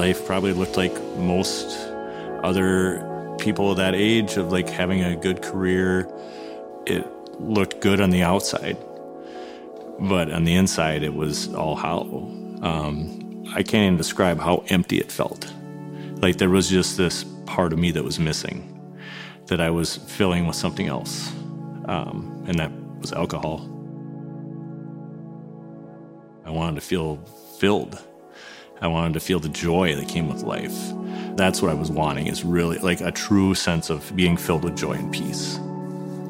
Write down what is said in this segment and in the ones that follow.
Life probably looked like most other people of that age of like having a good career. It looked good on the outside, but on the inside, it was all hollow. Um, I can't even describe how empty it felt. Like there was just this part of me that was missing, that I was filling with something else, um, and that was alcohol. I wanted to feel filled. I wanted to feel the joy that came with life. That's what I was wanting is really like a true sense of being filled with joy and peace.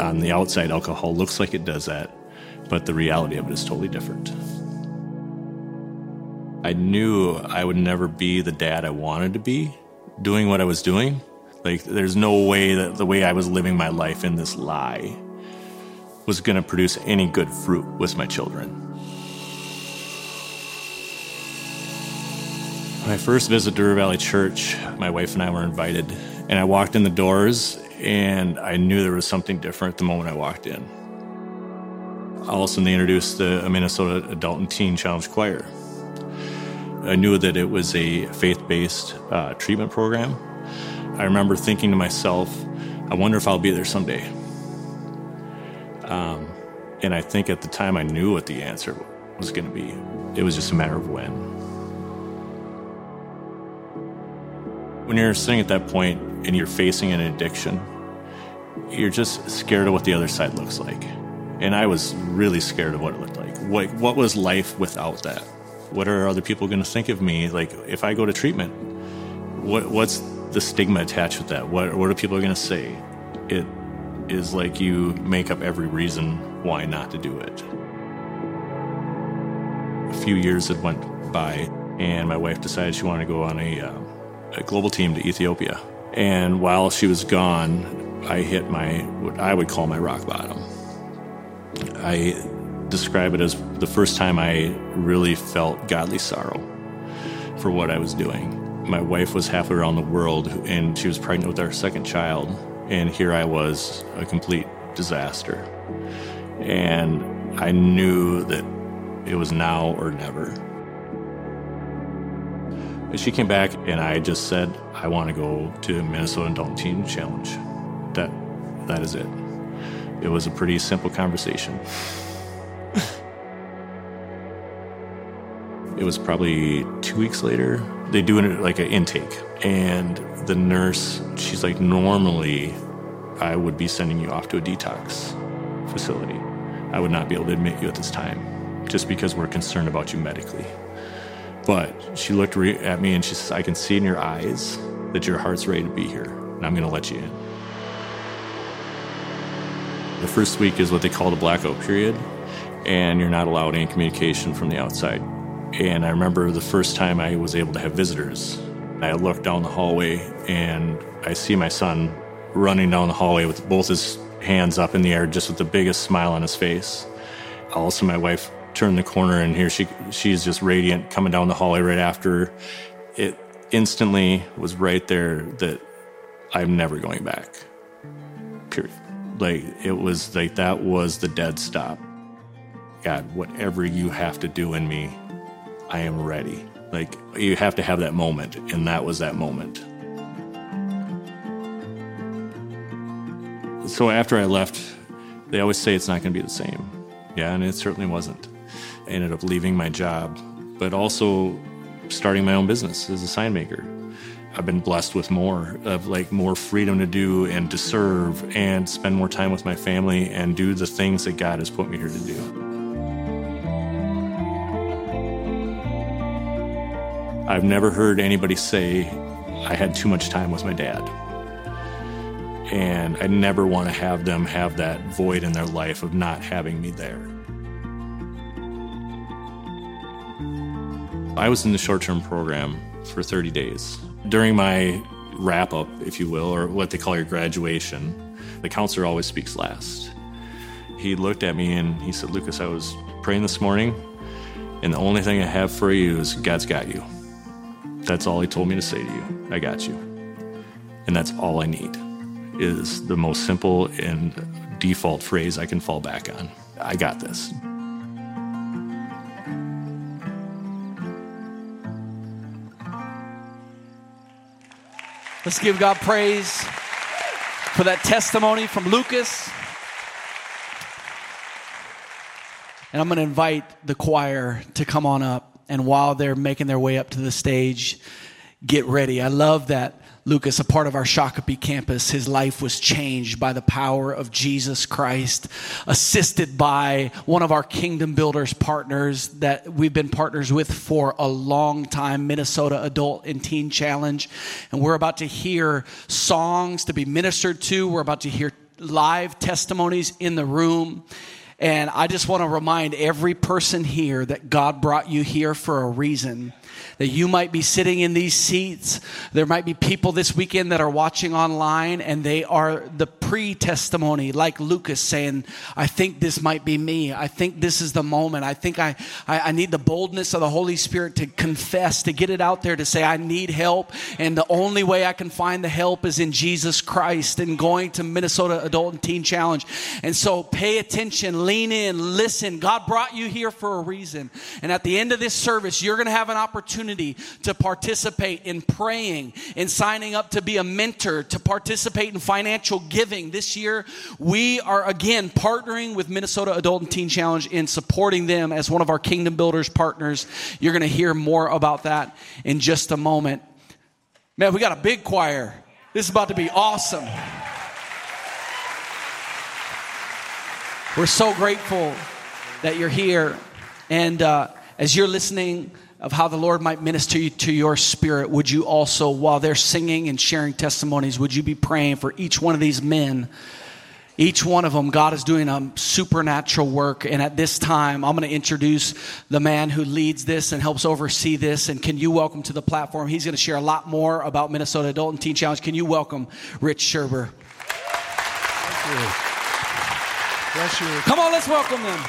On the outside, alcohol looks like it does that, but the reality of it is totally different. I knew I would never be the dad I wanted to be doing what I was doing. Like, there's no way that the way I was living my life in this lie was going to produce any good fruit with my children. My first visit to River Valley Church, my wife and I were invited, and I walked in the doors, and I knew there was something different the moment I walked in. All of a sudden, they introduced the Minnesota Adult and Teen Challenge Choir. I knew that it was a faith based uh, treatment program. I remember thinking to myself, I wonder if I'll be there someday. Um, and I think at the time I knew what the answer was going to be. It was just a matter of when. When you're sitting at that point and you're facing an addiction, you're just scared of what the other side looks like. And I was really scared of what it looked like. What, what was life without that? What are other people going to think of me? Like, if I go to treatment, what, what's the stigma attached with that? What, what are people going to say? It is like you make up every reason why not to do it. A few years had went by, and my wife decided she wanted to go on a um, a global team to Ethiopia. And while she was gone, I hit my, what I would call my rock bottom. I describe it as the first time I really felt godly sorrow for what I was doing. My wife was halfway around the world and she was pregnant with our second child. And here I was, a complete disaster. And I knew that it was now or never. She came back and I just said, I want to go to Minnesota Adult Teen Challenge. That that is it. It was a pretty simple conversation. it was probably two weeks later. They do it like an intake. And the nurse, she's like, normally I would be sending you off to a detox facility. I would not be able to admit you at this time just because we're concerned about you medically. But she looked re- at me and she says, I can see in your eyes that your heart's ready to be here, and I'm going to let you in. The first week is what they call the blackout period, and you're not allowed any communication from the outside. And I remember the first time I was able to have visitors. I look down the hallway and I see my son running down the hallway with both his hands up in the air, just with the biggest smile on his face. Also, my wife turn the corner and here she she's just radiant coming down the hallway right after it instantly was right there that I'm never going back. Period. Like it was like that was the dead stop. God, whatever you have to do in me, I am ready. Like you have to have that moment, and that was that moment. So after I left, they always say it's not going to be the same. Yeah, and it certainly wasn't. Ended up leaving my job, but also starting my own business as a sign maker. I've been blessed with more of like more freedom to do and to serve and spend more time with my family and do the things that God has put me here to do. I've never heard anybody say I had too much time with my dad. And I never want to have them have that void in their life of not having me there. I was in the short term program for 30 days. During my wrap up, if you will, or what they call your graduation, the counselor always speaks last. He looked at me and he said, Lucas, I was praying this morning, and the only thing I have for you is God's got you. That's all he told me to say to you. I got you. And that's all I need is the most simple and default phrase I can fall back on. I got this. Let's give God praise for that testimony from Lucas. And I'm going to invite the choir to come on up. And while they're making their way up to the stage, get ready. I love that Lucas, a part of our Shakopee campus, his life was changed by the power of Jesus Christ, assisted by one of our Kingdom Builders partners that we've been partners with for a long time, Minnesota Adult and Teen Challenge. And we're about to hear songs to be ministered to. We're about to hear live testimonies in the room. And I just want to remind every person here that God brought you here for a reason that you might be sitting in these seats. There might be people this weekend that are watching online and they are the pre testimony, like Lucas saying, I think this might be me. I think this is the moment. I think I, I, I need the boldness of the Holy Spirit to confess, to get it out there, to say, I need help. And the only way I can find the help is in Jesus Christ and going to Minnesota Adult and Teen Challenge. And so pay attention, lean in, listen. God brought you here for a reason. And at the end of this service, you're going to have an opportunity opportunity to participate in praying, in signing up to be a mentor, to participate in financial giving. This year, we are again partnering with Minnesota Adult and Teen Challenge in supporting them as one of our Kingdom Builders partners. You're going to hear more about that in just a moment. Man, we got a big choir. This is about to be awesome. We're so grateful that you're here. And uh, as you're listening, of how the Lord might minister you to your spirit, would you also, while they're singing and sharing testimonies, would you be praying for each one of these men? Each one of them, God is doing a supernatural work. And at this time, I'm going to introduce the man who leads this and helps oversee this. And can you welcome to the platform? He's going to share a lot more about Minnesota Adult and Teen Challenge. Can you welcome Rich Scherber? Thank you. Bless you. Come on, let's welcome them.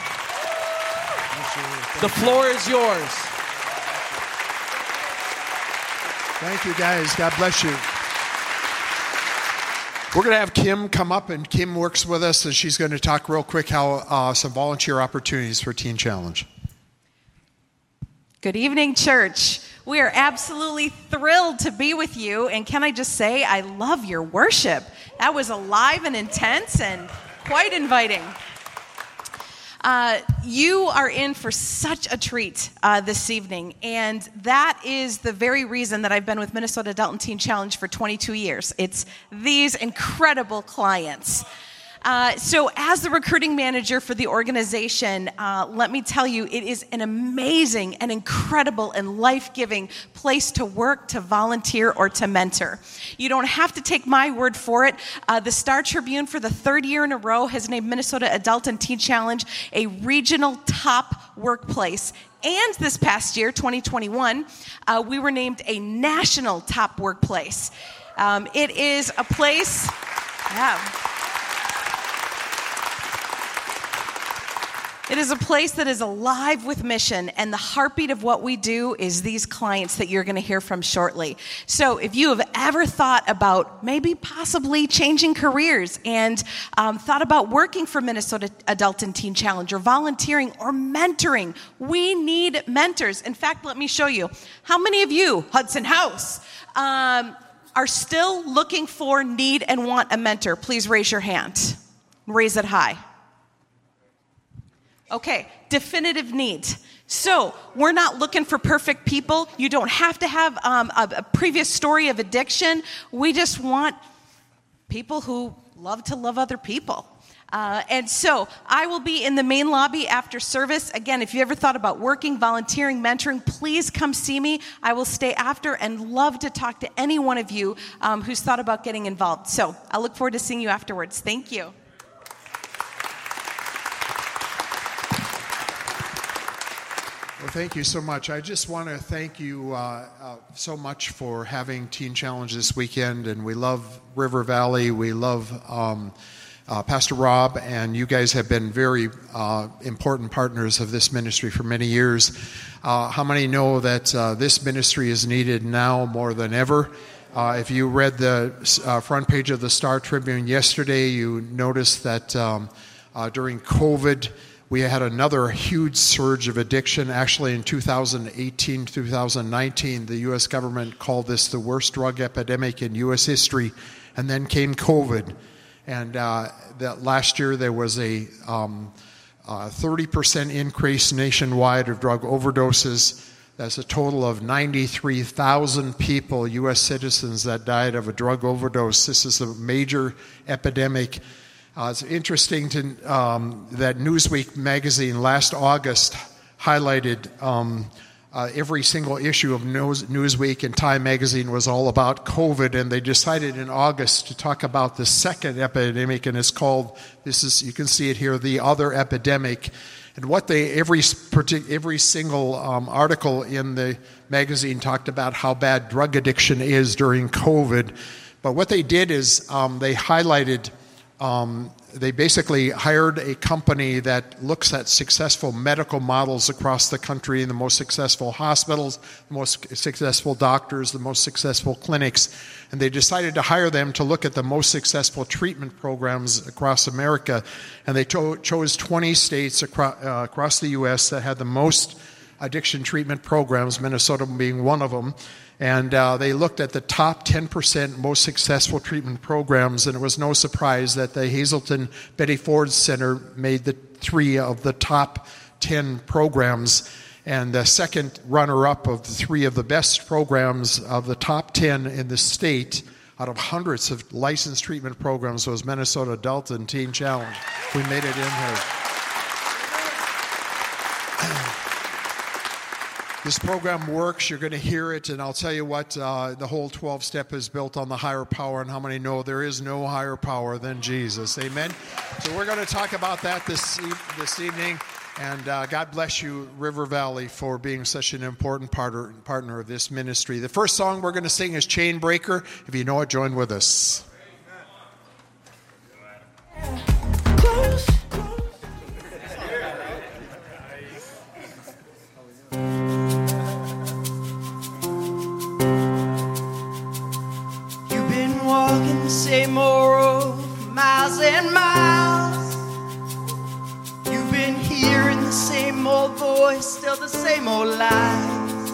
The floor is yours. Thank you, guys. God bless you. We're going to have Kim come up, and Kim works with us, and she's going to talk real quick how uh, some volunteer opportunities for Teen Challenge. Good evening, church. We are absolutely thrilled to be with you. And can I just say, I love your worship. That was alive and intense and quite inviting. Uh, you are in for such a treat uh, this evening, and that is the very reason that I've been with Minnesota Adult and Teen Challenge for 22 years. It's these incredible clients. Uh, so, as the recruiting manager for the organization, uh, let me tell you, it is an amazing and incredible and life giving place to work, to volunteer, or to mentor. You don't have to take my word for it. Uh, the Star Tribune, for the third year in a row, has named Minnesota Adult and Teen Challenge a regional top workplace. And this past year, 2021, uh, we were named a national top workplace. Um, it is a place, yeah. It is a place that is alive with mission, and the heartbeat of what we do is these clients that you're going to hear from shortly. So, if you have ever thought about maybe possibly changing careers and um, thought about working for Minnesota Adult and Teen Challenge or volunteering or mentoring, we need mentors. In fact, let me show you. How many of you, Hudson House, um, are still looking for, need, and want a mentor? Please raise your hand. Raise it high. Okay, definitive need. So, we're not looking for perfect people. You don't have to have um, a, a previous story of addiction. We just want people who love to love other people. Uh, and so I will be in the main lobby after service. Again, if you ever thought about working, volunteering, mentoring, please come see me. I will stay after and love to talk to any one of you um, who's thought about getting involved. So I look forward to seeing you afterwards. Thank you. Thank you so much. I just want to thank you uh, uh, so much for having Teen Challenge this weekend. And we love River Valley. We love um, uh, Pastor Rob, and you guys have been very uh, important partners of this ministry for many years. Uh, how many know that uh, this ministry is needed now more than ever? if you read the front page of the Star Tribune yesterday, you noticed that um, during COVID, we had another huge surge of addiction. Actually, in 2018, 2019, the U.S. government called this the worst drug epidemic in U.S. history. And then came COVID. And uh, that last year there was a um, uh, 30% increase nationwide of drug overdoses. That's a total of 93,000 people, U.S. citizens, that died of a drug overdose. This is a major epidemic uh, it's interesting to, um, that Newsweek magazine last August highlighted um, uh, every single issue of News, Newsweek and Time magazine was all about COVID, and they decided in August to talk about the second epidemic, and it's called this is you can see it here, the other epidemic. And what they every every single um, article in the magazine talked about how bad drug addiction is during COVID, but what they did is um, they highlighted um, they basically hired a company that looks at successful medical models across the country, the most successful hospitals, the most successful doctors, the most successful clinics, and they decided to hire them to look at the most successful treatment programs across America. And they to- chose 20 states uh, across the U.S. that had the most addiction treatment programs, Minnesota being one of them. And uh, they looked at the top 10% most successful treatment programs, and it was no surprise that the Hazelden Betty Ford Center made the three of the top 10 programs. And the second runner up of the three of the best programs of the top 10 in the state out of hundreds of licensed treatment programs was Minnesota Adult Teen Challenge. We made it in here. This program works. You're going to hear it, and I'll tell you what, uh, the whole 12 step is built on the higher power, and how many know there is no higher power than Jesus? Amen? So we're going to talk about that this, e- this evening, and uh, God bless you, River Valley, for being such an important partner, partner of this ministry. The first song we're going to sing is Chain Breaker. If you know it, join with us. same for miles and miles. You've been hearing the same old voice, still the same old lies.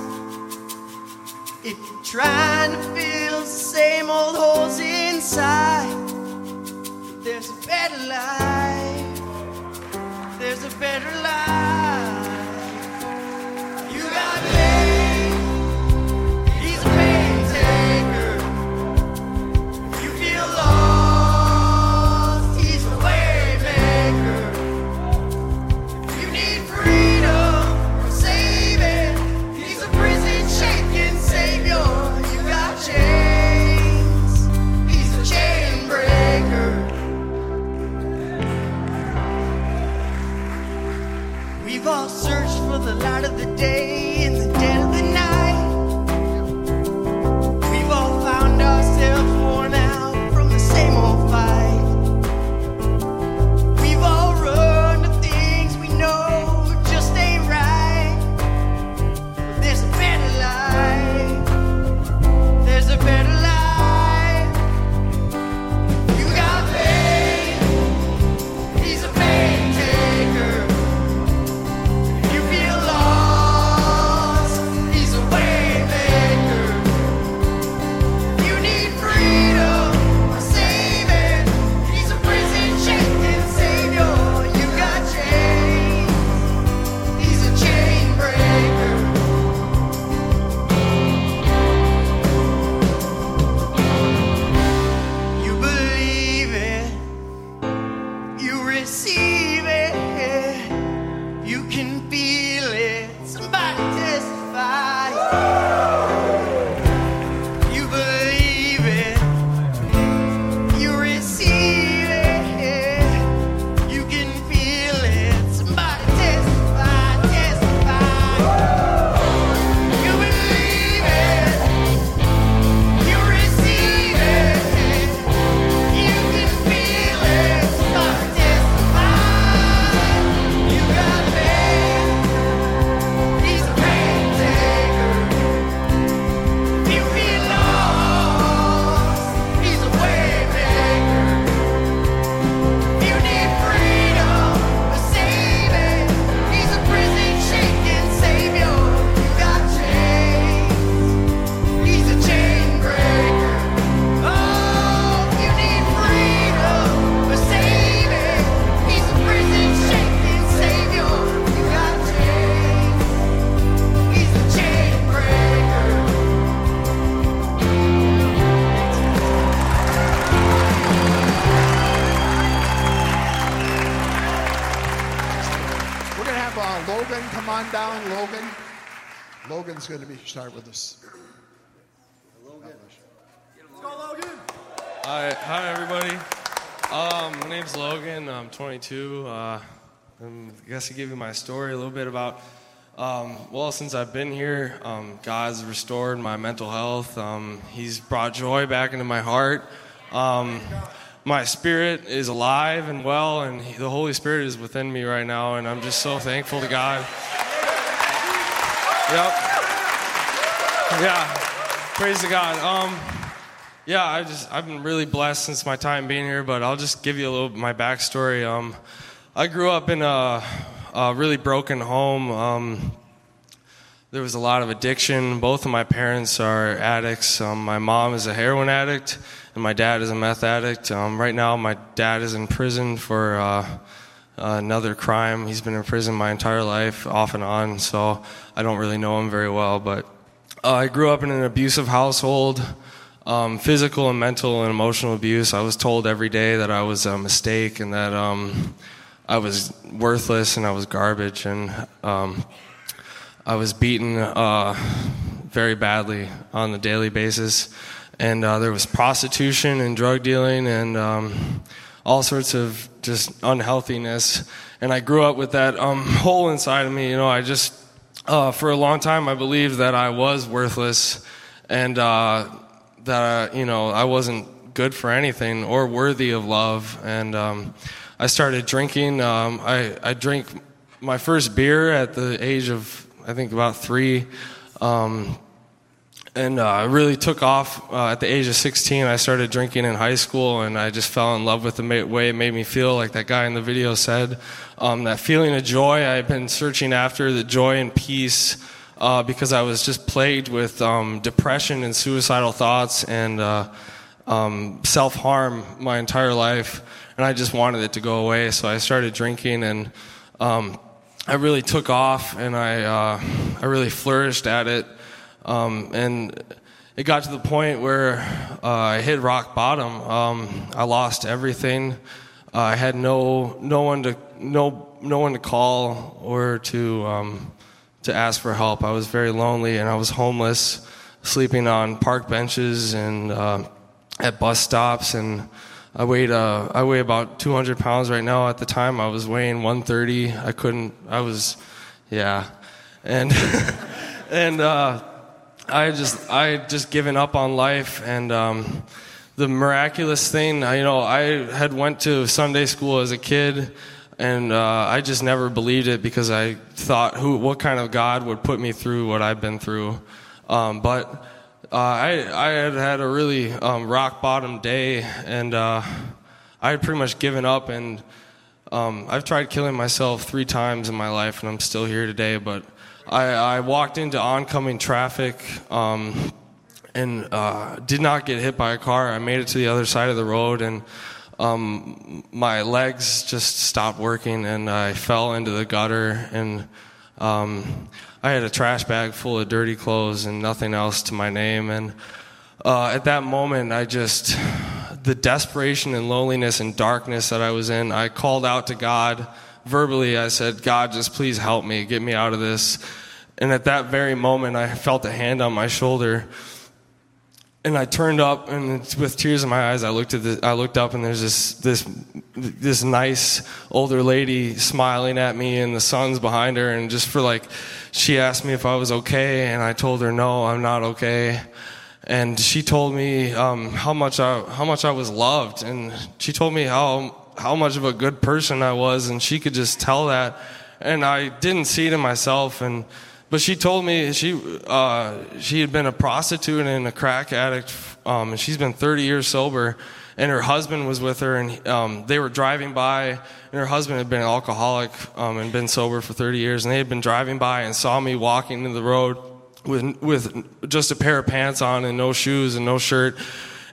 If you're trying to fill the same old holes inside, there's a better life. There's a better life. Everybody. Um, my name's Logan. I'm 22. Uh, I guess to give you my story a little bit about. Um, well, since I've been here, um, God's restored my mental health. Um, he's brought joy back into my heart. Um, my spirit is alive and well, and he- the Holy Spirit is within me right now, and I'm just so thankful to God. Yep. Yeah. Praise to God. Yeah, I just I've been really blessed since my time being here, but I'll just give you a little my backstory. Um, I grew up in a, a really broken home. Um, there was a lot of addiction. Both of my parents are addicts. Um, my mom is a heroin addict, and my dad is a meth addict. Um, right now, my dad is in prison for uh, another crime. He's been in prison my entire life, off and on. So I don't really know him very well, but uh, I grew up in an abusive household um, physical and mental and emotional abuse. I was told every day that I was a mistake and that um, I was worthless and I was garbage, and um, I was beaten uh, very badly on a daily basis. And uh, there was prostitution and drug dealing and um, all sorts of just unhealthiness. And I grew up with that um, hole inside of me. You know, I just, uh, for a long time, I believed that I was worthless and uh, that, you know, I wasn't good for anything or worthy of love. And um, I started drinking. Um, I, I drank my first beer at the age of, I think, about three. Um, and uh, I really took off uh, at the age of 16. I started drinking in high school, and I just fell in love with the way it made me feel, like that guy in the video said. Um, that feeling of joy I've been searching after, the joy and peace, uh, because I was just plagued with um, depression and suicidal thoughts and uh, um, self harm my entire life, and I just wanted it to go away. So I started drinking, and um, I really took off, and I uh, I really flourished at it. Um, and it got to the point where uh, I hit rock bottom. Um, I lost everything. Uh, I had no no one to no no one to call or to um, to ask for help. I was very lonely and I was homeless, sleeping on park benches and uh, at bus stops. And I weighed uh, I weigh about 200 pounds right now. At the time, I was weighing 130. I couldn't. I was, yeah, and and. Uh, I just I had just given up on life and um, the miraculous thing you know I had went to Sunday school as a kid and uh, I just never believed it because I thought who what kind of God would put me through what I've been through um, but uh, I I had had a really um, rock bottom day and uh, I had pretty much given up and um, I've tried killing myself three times in my life, and I'm still here today. But I, I walked into oncoming traffic um, and uh, did not get hit by a car. I made it to the other side of the road, and um, my legs just stopped working, and I fell into the gutter. And um, I had a trash bag full of dirty clothes and nothing else to my name. And uh, at that moment, I just, the desperation and loneliness and darkness that I was in, I called out to God verbally. I said, God, just please help me, get me out of this. And at that very moment, I felt a hand on my shoulder. And I turned up, and with tears in my eyes, I looked at the, I looked up, and there's this this this nice older lady smiling at me, and the sun's behind her. And just for like, she asked me if I was okay, and I told her no, I'm not okay and she told me um, how much I how much I was loved, and she told me how how much of a good person I was, and she could just tell that, and I didn't see it in myself, and but she told me she uh, she had been a prostitute and a crack addict, um, and she's been 30 years sober, and her husband was with her, and um, they were driving by, and her husband had been an alcoholic um, and been sober for 30 years, and they had been driving by and saw me walking in the road with with just a pair of pants on and no shoes and no shirt.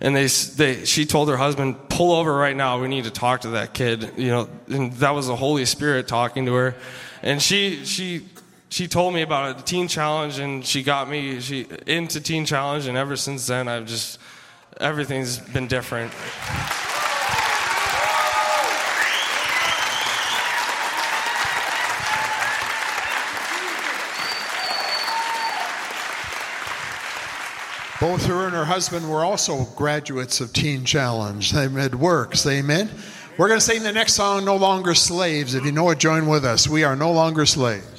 And they they she told her husband pull over right now. We need to talk to that kid you know. And that was the holy spirit talking to her. And she she she told me about the Teen Challenge, and she got me she into Teen Challenge, and ever since then, I've just everything's been different. Both her and her husband were also graduates of Teen Challenge. They made works. Amen. We're going to sing the next song, No Longer Slaves. If you know it, join with us. We are no longer slaves.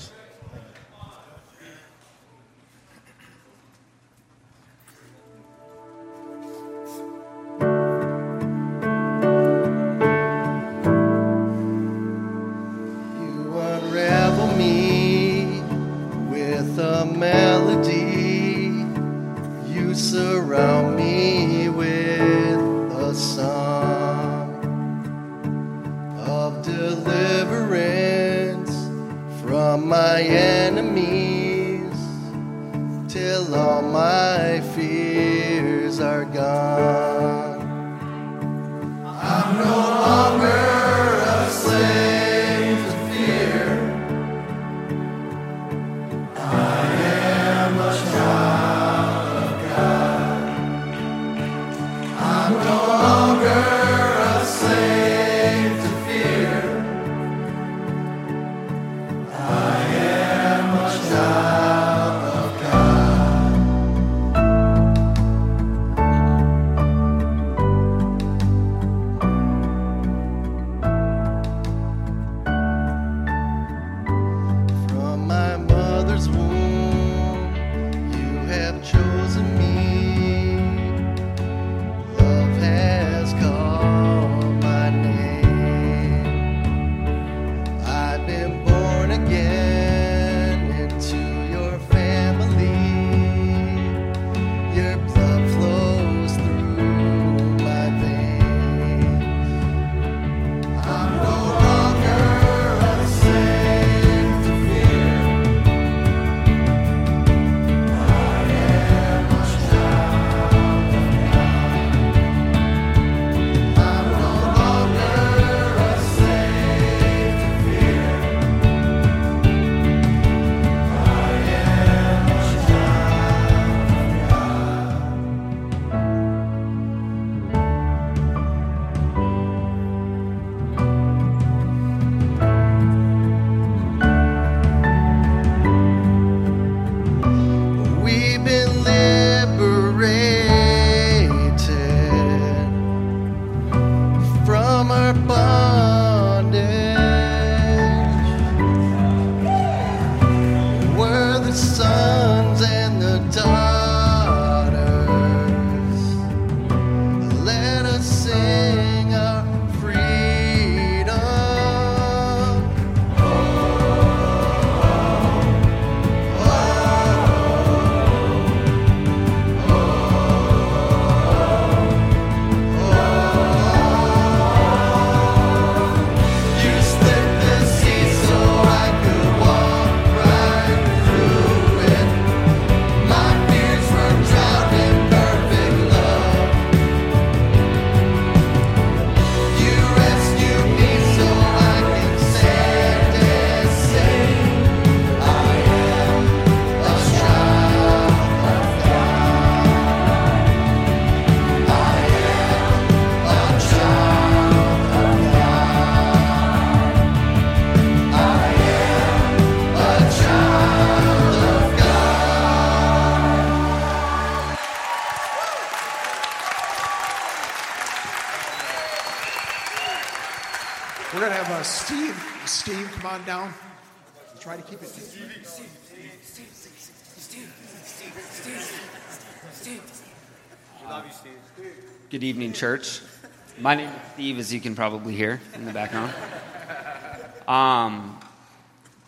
From Try to keep it. Good evening, church. My name is Steve, as you can probably hear in the background. Um,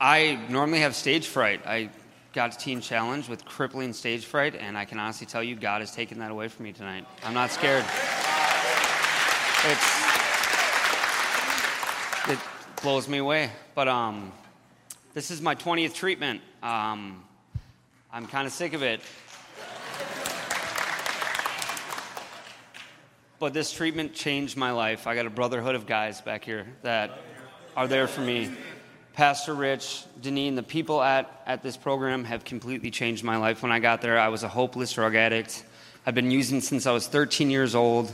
I normally have stage fright. I got to Teen Challenge with crippling stage fright, and I can honestly tell you, God has taken that away from me tonight. I'm not scared. It's, it blows me away. But um, this is my 20th treatment. Um, I'm kind of sick of it. But this treatment changed my life. I got a brotherhood of guys back here that are there for me. Pastor Rich, Deneen, the people at, at this program have completely changed my life. When I got there, I was a hopeless drug addict. I've been using since I was 13 years old.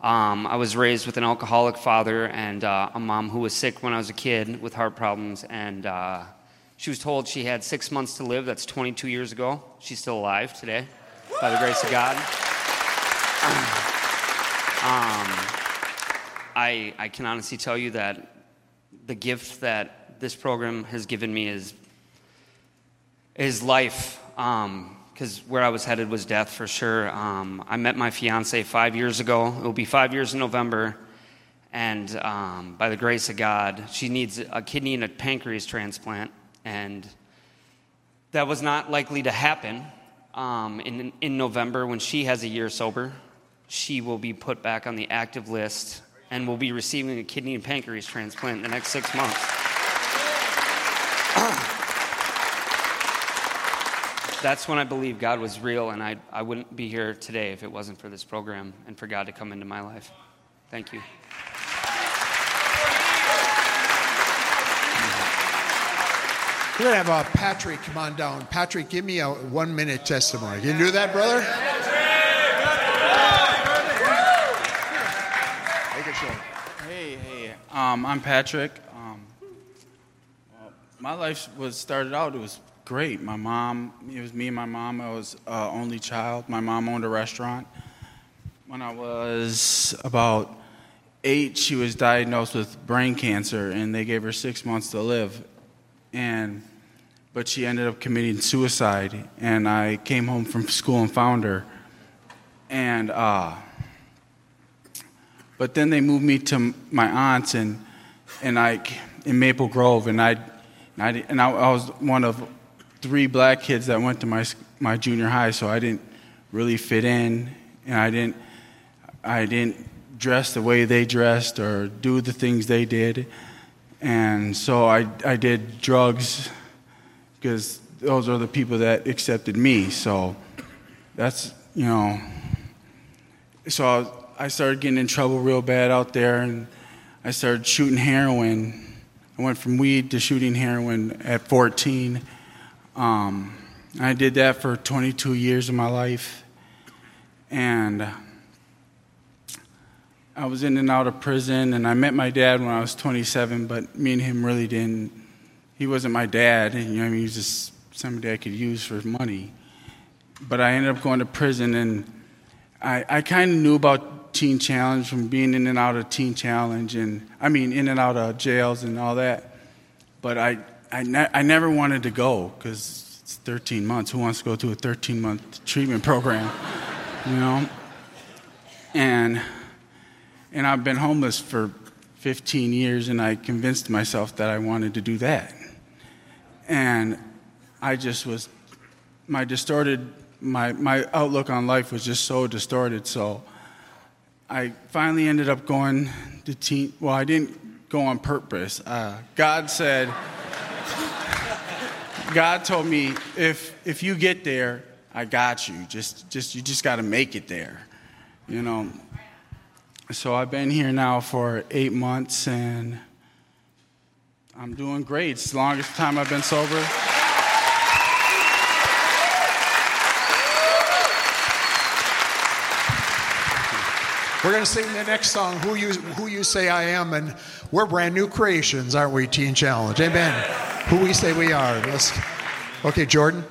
Um, I was raised with an alcoholic father and uh, a mom who was sick when I was a kid with heart problems. And uh, she was told she had six months to live. That's 22 years ago. She's still alive today. by the grace of God. Um, I, I can honestly tell you that the gift that this program has given me is, is life. Because where I was headed was death for sure. Um, I met my fiance five years ago. It will be five years in November. And um, by the grace of God, she needs a kidney and a pancreas transplant. And that was not likely to happen um, in, in November when she has a year sober. She will be put back on the active list and will be receiving a kidney and pancreas transplant in the next six months. That's when I believe God was real, and I, I wouldn't be here today if it wasn't for this program and for God to come into my life. Thank you. We're going to have uh, Patrick come on down. Patrick, give me a one minute testimony. Can you do that, brother? Make. Hey, hey. Um, I'm Patrick. Um, well, my life was started out. It was great. My mom. It was me and my mom. I was uh, only child. My mom owned a restaurant. When I was about eight, she was diagnosed with brain cancer, and they gave her six months to live. And but she ended up committing suicide. And I came home from school and found her. And uh, but then they moved me to my aunt's and and I in Maple Grove, and I and I, and I, I was one of three black kids that went to my my junior high, so I didn't really fit in, and I didn't I didn't dress the way they dressed or do the things they did, and so I I did drugs because those are the people that accepted me. So that's you know. So I, I started getting in trouble real bad out there, and I started shooting heroin. I went from weed to shooting heroin at 14. Um, I did that for 22 years of my life, and I was in and out of prison. And I met my dad when I was 27, but me and him really didn't. He wasn't my dad. You know, I mean, he was just somebody I could use for money. But I ended up going to prison, and I, I kind of knew about Teen Challenge from being in and out of Teen Challenge, and I mean, in and out of jails and all that. But I, I, ne- I never wanted to go because it's 13 months. Who wants to go to a 13 month treatment program? you know? And, and I've been homeless for 15 years, and I convinced myself that I wanted to do that. And I just was, my distorted, my, my outlook on life was just so distorted. So I finally ended up going to teen, well, I didn't go on purpose. Uh, God said, God told me, if, if you get there, I got you. Just, just, you just got to make it there, you know. So I've been here now for eight months, and I'm doing great. It's the longest time I've been sober. We're going to sing the next song, Who You, Who you Say I Am, and we're brand new creations, aren't we, Teen Challenge? Amen. Who we say we are. Let's, okay, Jordan.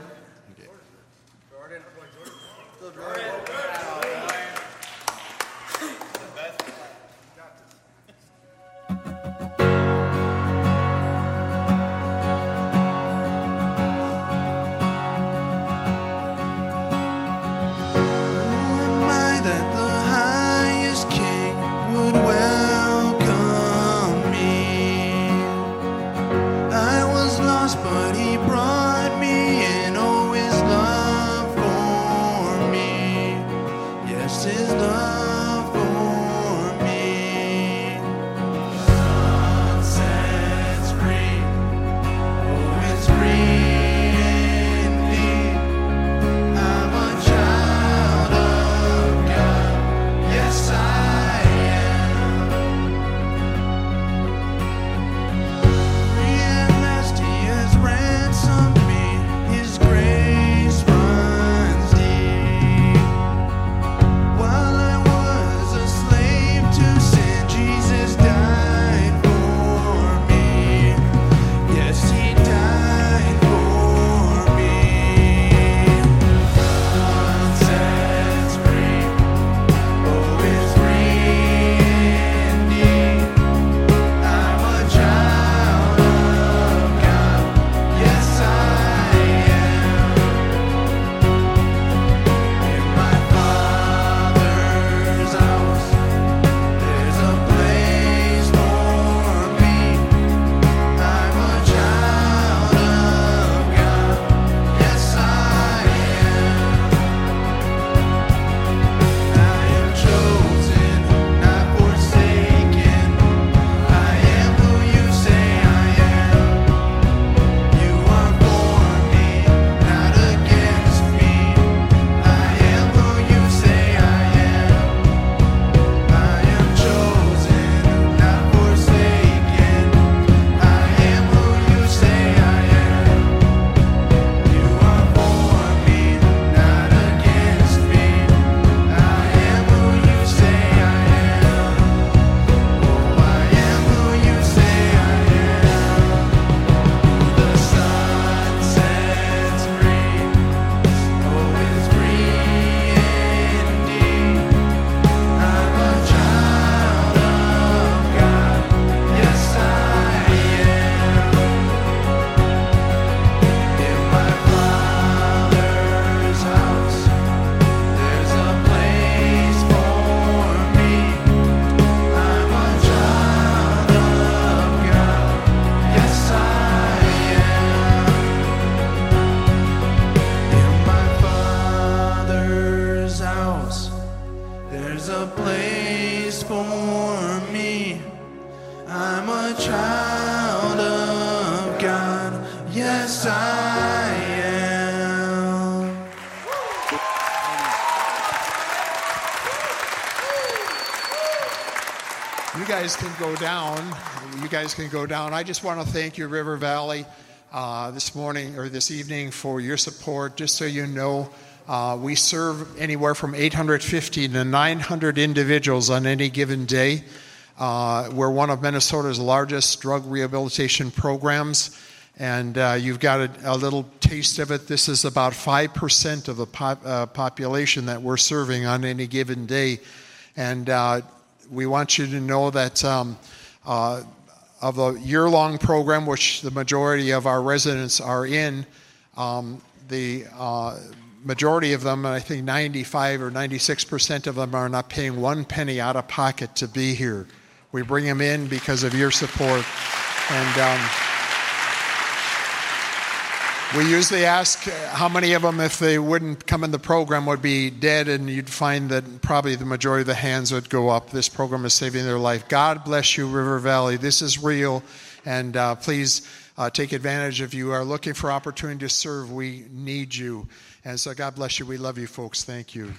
Can go down. I just want to thank you, River Valley, uh, this morning or this evening for your support. Just so you know, uh, we serve anywhere from 850 to 900 individuals on any given day. Uh, we're one of Minnesota's largest drug rehabilitation programs, and uh, you've got a, a little taste of it. This is about 5% of the pop, uh, population that we're serving on any given day. And uh, we want you to know that um, uh, of the year long program, which the majority of our residents are in, um, the uh, majority of them, I think 95 or 96 percent of them, are not paying one penny out of pocket to be here. We bring them in because of your support. And um, we usually ask uh, how many of them, if they wouldn't come in the program, would be dead, and you'd find that probably the majority of the hands would go up. This program is saving their life. God bless you, River Valley. This is real, and uh, please uh, take advantage. If you are looking for opportunity to serve, we need you. And so, God bless you. We love you, folks. Thank you.